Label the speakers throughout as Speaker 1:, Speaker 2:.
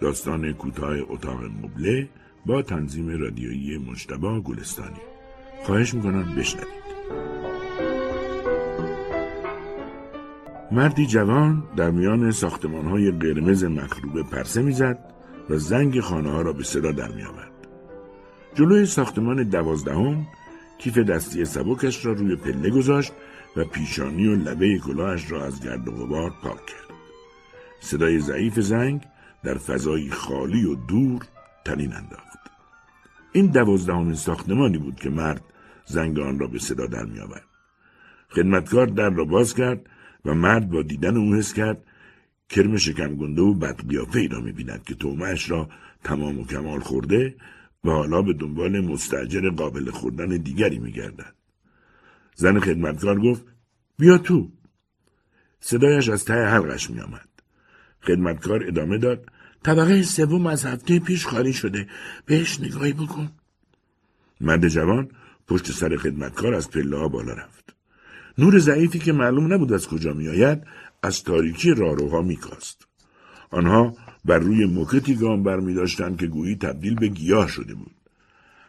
Speaker 1: داستان کوتاه اتاق مبله با تنظیم رادیویی مجتبا گلستانی خواهش می‌کنم بشنوید مردی جوان در میان ساختمان های قرمز مخروبه پرسه می‌زد و زنگ خانه ها را به صدا در می آورد. جلوی ساختمان دوازدهم کیف دستی سبکش را روی پله گذاشت و پیشانی و لبه کلاهش را از گرد و غبار پاک کرد. صدای ضعیف زنگ در فضایی خالی و دور تنین انداخت. این دوازدهمین ساختمانی بود که مرد زنگ آن را به صدا در می آورد. خدمتکار در را باز کرد و مرد با دیدن او حس کرد کرم شکمگنده و بدقیافه ای را می‌بیند که تومهش را تمام و کمال خورده و حالا به دنبال مستجر قابل خوردن دیگری میگردد زن خدمتکار گفت بیا تو صدایش از ته حلقش میآمد خدمتکار ادامه داد. طبقه سوم از هفته پیش خالی شده. بهش نگاهی بکن. مرد جوان پشت سر خدمتکار از پله ها بالا رفت. نور ضعیفی که معلوم نبود از کجا میآید از تاریکی راروها میکاست آنها بر روی موکتی گام بر می داشتند که گویی تبدیل به گیاه شده بود.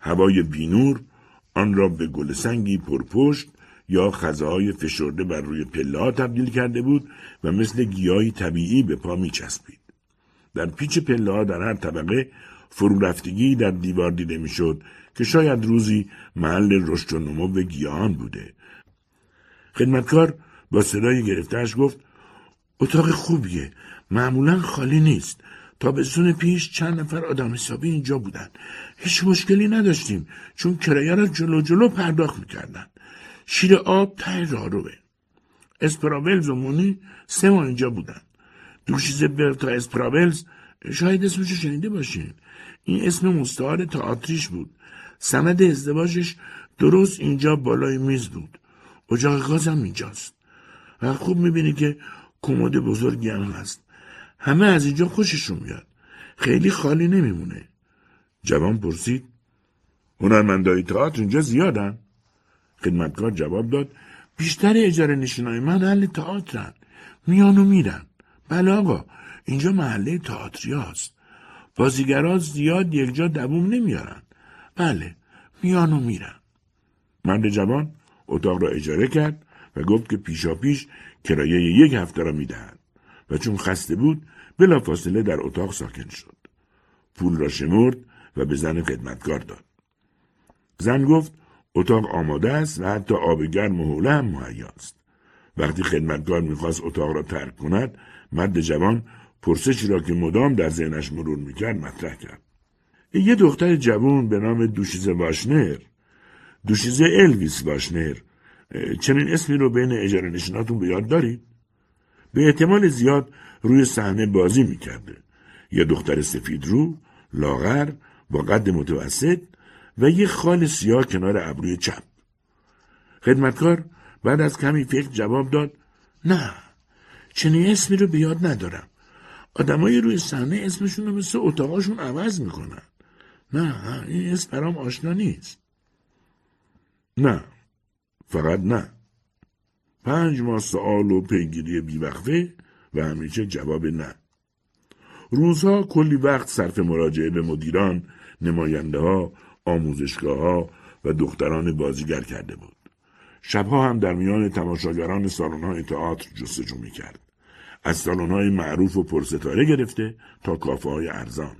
Speaker 1: هوای بینور آن را به گل سنگی پرپشت یا خزهای فشرده بر روی پله تبدیل کرده بود و مثل گیاهی طبیعی به پا می چسبید. در پیچ پله ها در هر طبقه فرو رفتگی در دیوار دیده می‌شد که شاید روزی محل رشد و نمو گیاهان بوده. خدمتکار با صدای گرفتهش گفت اتاق خوبیه معمولا خالی نیست تابستون پیش چند نفر آدم حسابی اینجا بودن هیچ مشکلی نداشتیم چون کرایه را جلو جلو پرداخت می‌کردن شیر آب ته راروه اسپراولز و مونی سه ماه اینجا بودن. دوشیز برتا اسپراولز شاید اسمشو شنیده باشین. این اسم مستعار تئاتریش بود. سند ازدواجش درست اینجا بالای میز بود. اجاق گازم اینجاست. و خوب می‌بینی که کمد بزرگی هم هست. همه از اینجا خوششون میاد. خیلی خالی نمیمونه. جوان پرسید. هنرمندای تئاتر اینجا زیادن؟ خدمتکار جواب داد بیشتر اجاره نشینای من اهل تئاترن میان و میرن. بله آقا اینجا محله تئاتری هست بازیگرا زیاد یک جا دووم نمیارن. بله میان و میرن. مرد جوان اتاق را اجاره کرد و گفت که پیشا پیش کرایه یک هفته را می‌دهد و چون خسته بود بلافاصله در اتاق ساکن شد. پول را شمرد و به زن خدمتکار داد. زن گفت اتاق آماده است و حتی آب گرم و هم مهیاست. وقتی خدمتکار می‌خواست اتاق را ترک کند مرد جوان پرسشی را که مدام در ذهنش مرور می‌کرد مطرح کرد. یه دختر جوان به نام دوشیزه واشنر دوشیزه الویس واشنر چنین اسمی رو بین اجاره نشیناتون به یاد دارید؟ به احتمال زیاد روی صحنه بازی می‌کرده. یه دختر سفید رو، لاغر، با قد متوسط و یه خال سیاه کنار ابروی چپ. خدمتکار بعد از کمی فکر جواب داد نه چنین اسمی رو به یاد ندارم. آدمای روی صحنه اسمشون رو مثل اتاقاشون عوض می‌کنن. نه این اسم برام آشنا نیست. نه فقط نه. پنج ماه سوال و پیگیری بیوقفه و همیشه جواب نه. روزها کلی وقت صرف مراجعه به مدیران، نماینده ها، آموزشگاه و دختران بازیگر کرده بود. شبها هم در میان تماشاگران سالن تئاتر جستجو می کرد. از سالن معروف و پرستاره گرفته تا کافه های ارزان.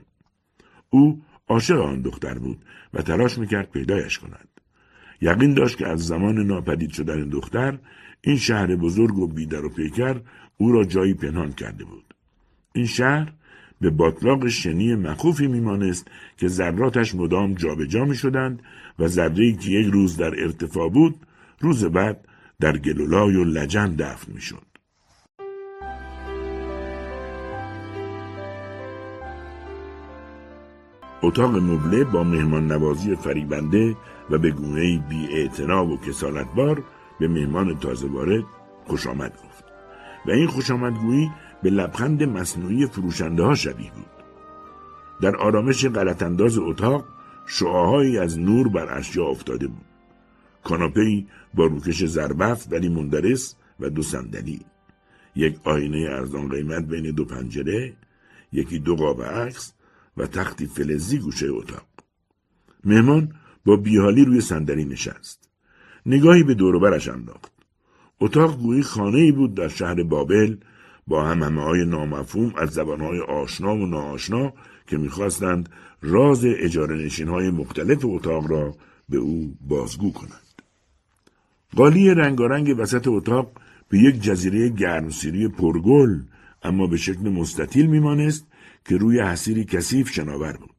Speaker 1: او عاشق آن دختر بود و تلاش می‌کرد پیدایش کند. یقین داشت که از زمان ناپدید شدن دختر این شهر بزرگ و بیدر و پیکر او را جایی پنهان کرده بود. این شهر به باطلاق شنی مخوفی میمانست که ذراتش مدام جابجا می شدند و ذره که یک روز در ارتفاع بود روز بعد در گلولای و لجن دفن می شد. اتاق مبله با مهمان نوازی فریبنده و به گونه بی و کسالتبار به مهمان تازه وارد خوش آمد گفت و این خوش آمدگویی به لبخند مصنوعی فروشنده ها شبیه بود. در آرامش غلطانداز اتاق شعاهایی از نور بر اشیا افتاده بود. کاناپهای با روکش زربفت ولی مندرس و دو صندلی. یک آینه ارزان قیمت بین دو پنجره، یکی دو قاب عکس و تختی فلزی گوشه اتاق. مهمان با بیحالی روی صندلی نشست. نگاهی به دوروبرش انداخت. اتاق گویی خانه ای بود در شهر بابل با هم های نامفهوم از زبانهای آشنا و ناآشنا که می‌خواستند راز اجاره نشین های مختلف اتاق را به او بازگو کنند. قالی رنگارنگ وسط اتاق به یک جزیره گرمسیری پرگل اما به شکل مستطیل میمانست که روی حسیری کثیف شناور بود.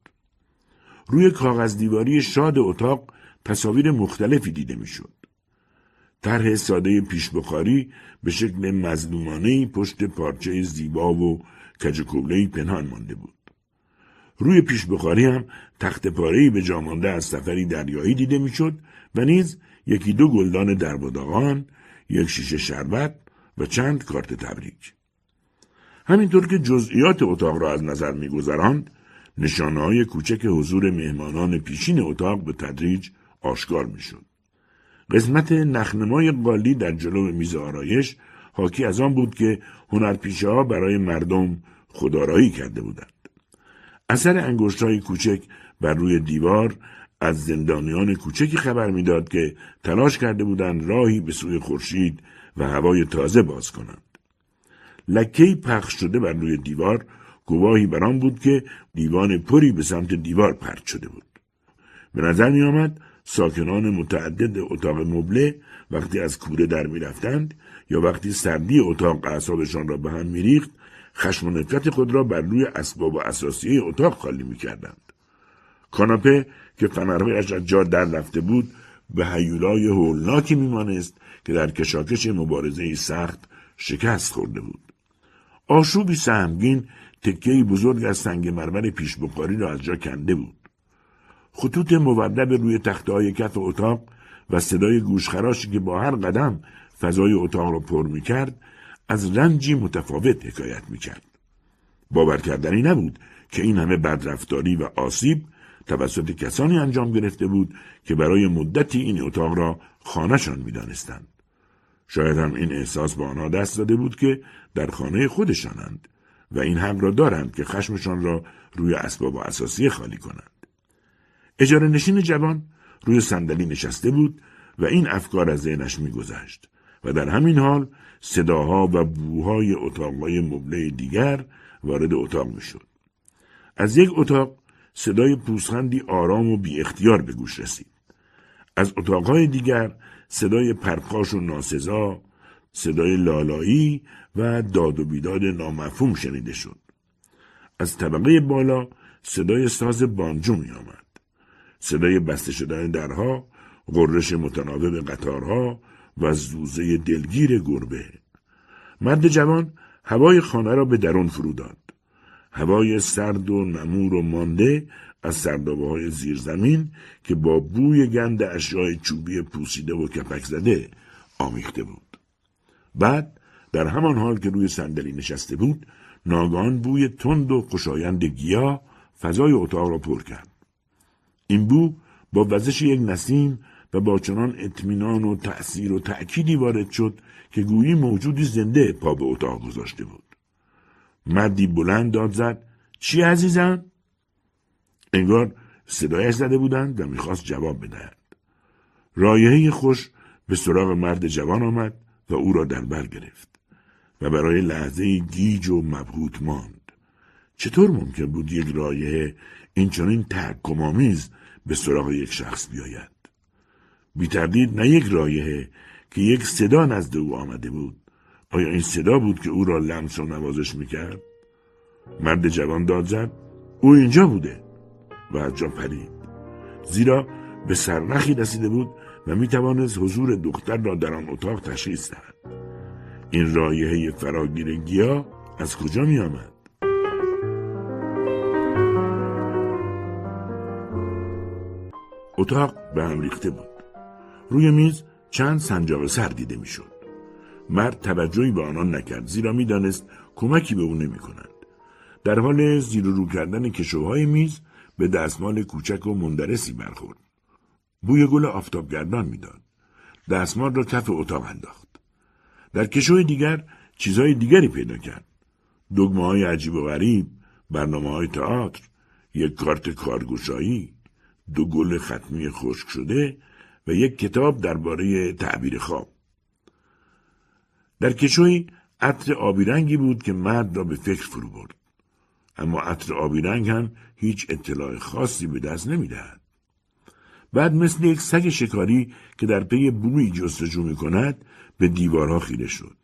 Speaker 1: روی کاغذ دیواری شاد اتاق تصاویر مختلفی دیده می‌شد. طرح ساده پیش بخاری به شکل مظلومانه پشت پارچه زیبا و کجکولهی پنهان مانده بود. روی پیش بخاری هم تخت پارهی به جامانده از سفری دریایی دیده می‌شد و نیز یکی دو گلدان درباداغان، یک شیشه شربت و چند کارت تبریک. همینطور که جزئیات اتاق را از نظر میگذراند نشانه های کوچک حضور مهمانان پیشین اتاق به تدریج آشکار می‌شد. قسمت نخنمای قالی در جلو میز آرایش حاکی از آن بود که هنرپیشه ها برای مردم خدارایی کرده بودند. اثر انگشت های کوچک بر روی دیوار از زندانیان کوچکی خبر می‌داد که تلاش کرده بودند راهی به سوی خورشید و هوای تازه باز کنند. لکهی پخش شده بر روی دیوار گواهی بر آن بود که دیوان پری به سمت دیوار پرت شده بود. به نظر می آمد ساکنان متعدد اتاق مبله وقتی از کوره در می رفتند یا وقتی سردی اتاق اعصابشان را به هم می ریخت خشم و نفرت خود را بر روی اسباب و اساسیه اتاق خالی می کردند. کاناپه که فنرهایش از جا در رفته بود به حیولای هولناکی میمانست که در کشاکش مبارزه سخت شکست خورده بود. آشوبی سهمگین تکهی بزرگ از سنگ مرمر پیش بخاری را از جا کنده بود. خطوط مودب روی تخته های کف اتاق و صدای گوشخراشی که با هر قدم فضای اتاق را پر می کرد از رنجی متفاوت حکایت می کرد. باور کردنی نبود که این همه بدرفتاری و آسیب توسط کسانی انجام گرفته بود که برای مدتی این اتاق را خانهشان می‌دانستند. شاید هم این احساس با آنها دست داده بود که در خانه خودشانند و این حق را دارند که خشمشان را روی اسباب و اساسی خالی کنند. اجاره نشین جوان روی صندلی نشسته بود و این افکار از ذهنش میگذشت و در همین حال صداها و بوهای اتاقهای مبله دیگر وارد اتاق می‌شد. از یک اتاق صدای پوسخندی آرام و بی اختیار به گوش رسید. از اتاقهای دیگر صدای پرخاش و ناسزا، صدای لالایی و داد و بیداد نامفهوم شنیده شد. از طبقه بالا صدای ساز بانجو می آمد. صدای بسته شدن درها، غرش متناوب قطارها و زوزه دلگیر گربه. مرد جوان هوای خانه را به درون فرو داد. هوای سرد و نمور و مانده از سردابه های زیرزمین که با بوی گند اشیای چوبی پوسیده و کپک زده آمیخته بود. بعد در همان حال که روی صندلی نشسته بود ناگان بوی تند و خوشایند گیا فضای اتاق را پر کرد. این بو با وزش یک نسیم و با چنان اطمینان و تأثیر و تأکیدی وارد شد که گویی موجودی زنده پا به اتاق گذاشته بود. مردی بلند داد زد چی عزیزم؟ انگار صدایش زده بودند و می‌خواست جواب بدهد. رایحه خوش به سراغ مرد جوان آمد و او را در بر گرفت و برای لحظه گیج و مبهوت ماند. چطور ممکن بود یک رایحه این چنین تحکمآمیز به سراغ یک شخص بیاید؟ بی تردید نه یک رایحه که یک صدا نزد او آمده بود آیا این صدا بود که او را لمس و نوازش می‌کرد؟ مرد جوان داد زد او اینجا بوده و از جا پرید زیرا به سرنخی رسیده بود و می‌توانست حضور دختر را در آن اتاق تشخیص دهد این رایحه فراگیر گیا از کجا می آمد؟ اتاق به هم ریخته بود روی میز چند سنجاق سر دیده می‌شد مرد توجهی به آنان نکرد زیرا می‌دانست کمکی به او نمی کنند. در حال زیر رو کردن کشوهای میز به دستمال کوچک و مندرسی برخورد. بوی گل آفتابگردان می‌داد. دستمال را کف اتاق انداخت. در کشوی دیگر چیزهای دیگری پیدا کرد. دگمه های عجیب و غریب، برنامه های تئاتر یک کارت کارگوشایی دو گل ختمی خشک شده و یک کتاب درباره تعبیر خواب در کشوی عطر آبی رنگی بود که مرد را به فکر فرو برد اما عطر آبی رنگ هم هیچ اطلاع خاصی به دست نمی‌دهد بعد مثل یک سگ شکاری که در پی بوی جستجو می کند به دیوارها خیره شد.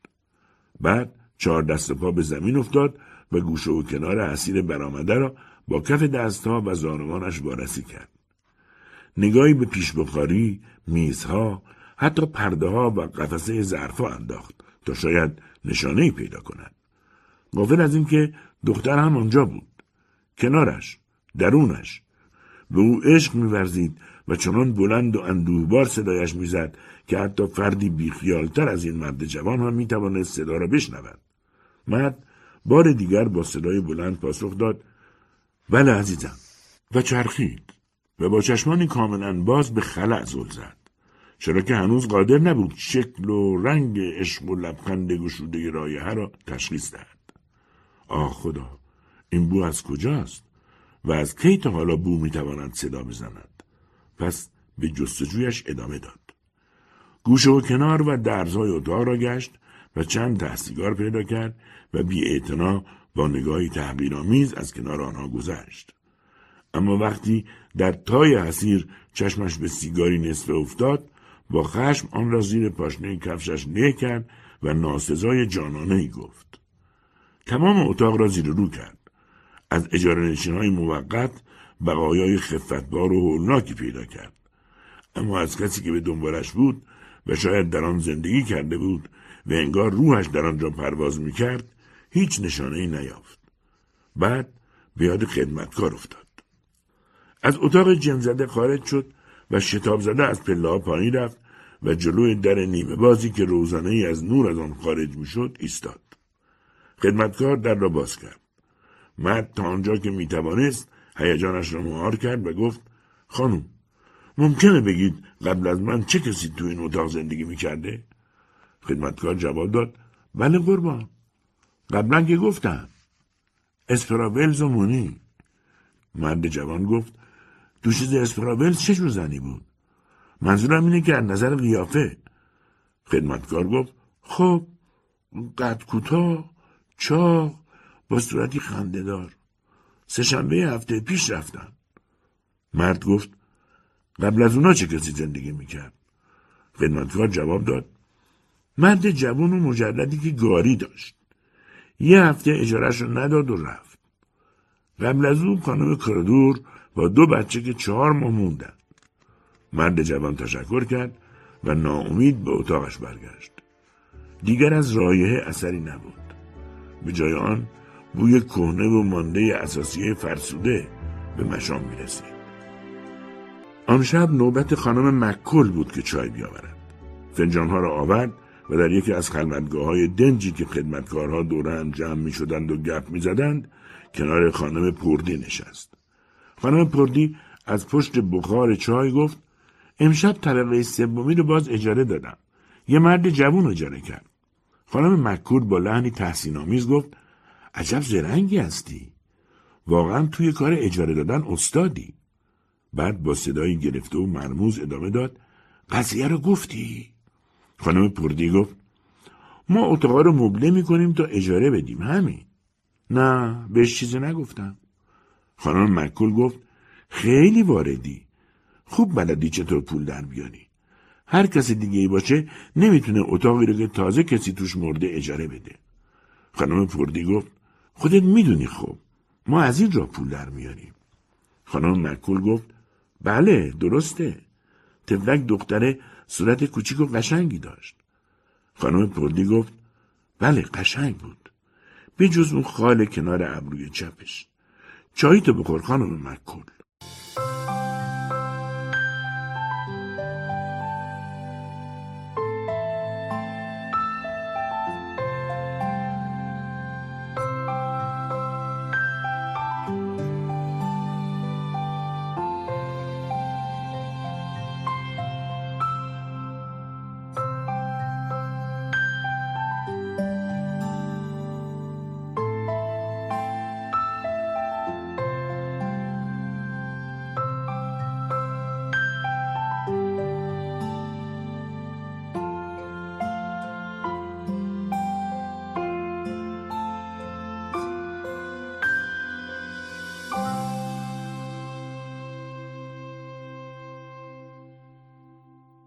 Speaker 1: بعد چهار دست پا به زمین افتاد و گوشه و کنار اسیر برآمده را با کف دستها و زانوانش وارسی کرد. نگاهی به پیش بخاری، میزها، حتی پرده ها و قفسه ظرفها انداخت تا شاید نشانه پیدا کند. غافل از اینکه دختر هم آنجا بود. کنارش، درونش. به او عشق میورزید و چنان بلند و اندوهبار صدایش می‌زد که حتی فردی بیخیالتر از این مرد جوان هم می‌توانست صدا را بشنود مرد بار دیگر با صدای بلند پاسخ داد بله عزیزم و چرخید و با چشمانی کاملا باز به خلع زل زد. چرا که هنوز قادر نبود شکل و رنگ عشق و لبخند گشوده رایه را تشخیص دهد. آه خدا این بو از کجاست؟ و از کی تا حالا بو می‌تواند صدا بزند؟ پس به جستجویش ادامه داد. گوشه و کنار و درزهای اتاق را گشت و چند ته پیدا کرد و بی با نگاهی تحقیرآمیز از کنار آنها گذشت. اما وقتی در تای حسیر چشمش به سیگاری نصفه افتاد با خشم آن را زیر پاشنه کفشش نه کرد و ناسزای جانانه ای گفت. تمام اتاق را زیر رو کرد. از اجاره های موقت بقایای خفتبار و هولناکی پیدا کرد. اما از کسی که به دنبالش بود و شاید در آن زندگی کرده بود و انگار روحش در آنجا پرواز می‌کرد هیچ نشانه ای نیافت. بعد به یاد خدمتکار افتاد. از اتاق جن زده خارج شد و شتاب زده از پله ها پایین رفت و جلوی در نیمه بازی که روزانه ای از نور از آن خارج می‌شد ایستاد. خدمتکار در را باز کرد. مرد تا آنجا که می‌توانست هیجانش را مهار کرد و گفت خانم ممکنه بگید قبل از من چه کسی تو این اتاق زندگی می‌کرده؟ خدمتکار جواب داد بله قربان. قبلا که گفتم. اسپراولز و مونی. مرد جوان گفت دوشیز اسپراولز چه جور زنی بود؟ منظورم اینه که از نظر قیافه. خدمتکار گفت خب قد کوتاه چاق با صورتی خندهدار. سهشنبه هفته پیش رفتن. مرد گفت قبل از اونا چه کسی زندگی می‌کرد؟ خدمتکار جواب داد مرد جوان و مجردی که گاری داشت. یه هفته اجارش رو نداد و رفت. قبل از اون خانم کردور با دو بچه که چهار ماه موندن مرد جوان تشکر کرد و ناامید به اتاقش برگشت دیگر از رایه اثری نبود به جای آن بوی کهنه و مانده اساسی فرسوده به مشام می رسید. آن شب نوبت خانم مکل بود که چای بیاورد. فنجانها را آورد و در یکی از خلوتگاه های دنجی که خدمتکارها دوره هم جمع می شدند و گپ می زدند کنار خانم پردی نشست. خانم پردی از پشت بخار چای گفت امشب طبقه سومی رو باز اجاره دادم. یه مرد جوون اجاره کرد. خانم مکور با لحنی تحسین آمیز گفت عجب زرنگی هستی. واقعا توی کار اجاره دادن استادی. بعد با صدایی گرفته و مرموز ادامه داد قضیه رو گفتی؟ خانم پردی گفت ما اتاقا رو مبله می‌کنیم تا اجاره بدیم همین. نه بهش چیزی نگفتم. خانم مکل گفت خیلی واردی. خوب بلدی چطور پول در بیاری. هر کسی دیگه ای باشه نمی‌تونه اتاقی رو که تازه کسی توش مرده اجاره بده. خانم پردی گفت خودت می‌دونی خب ما از این را پول در میاریم. خانم مکل گفت بله درسته. تفلک دختره صورت کوچیک و قشنگی داشت. خانم پردی گفت بله قشنگ بود. به جز اون خال کنار ابروی چپش. چایی تو بخور خانم مکل.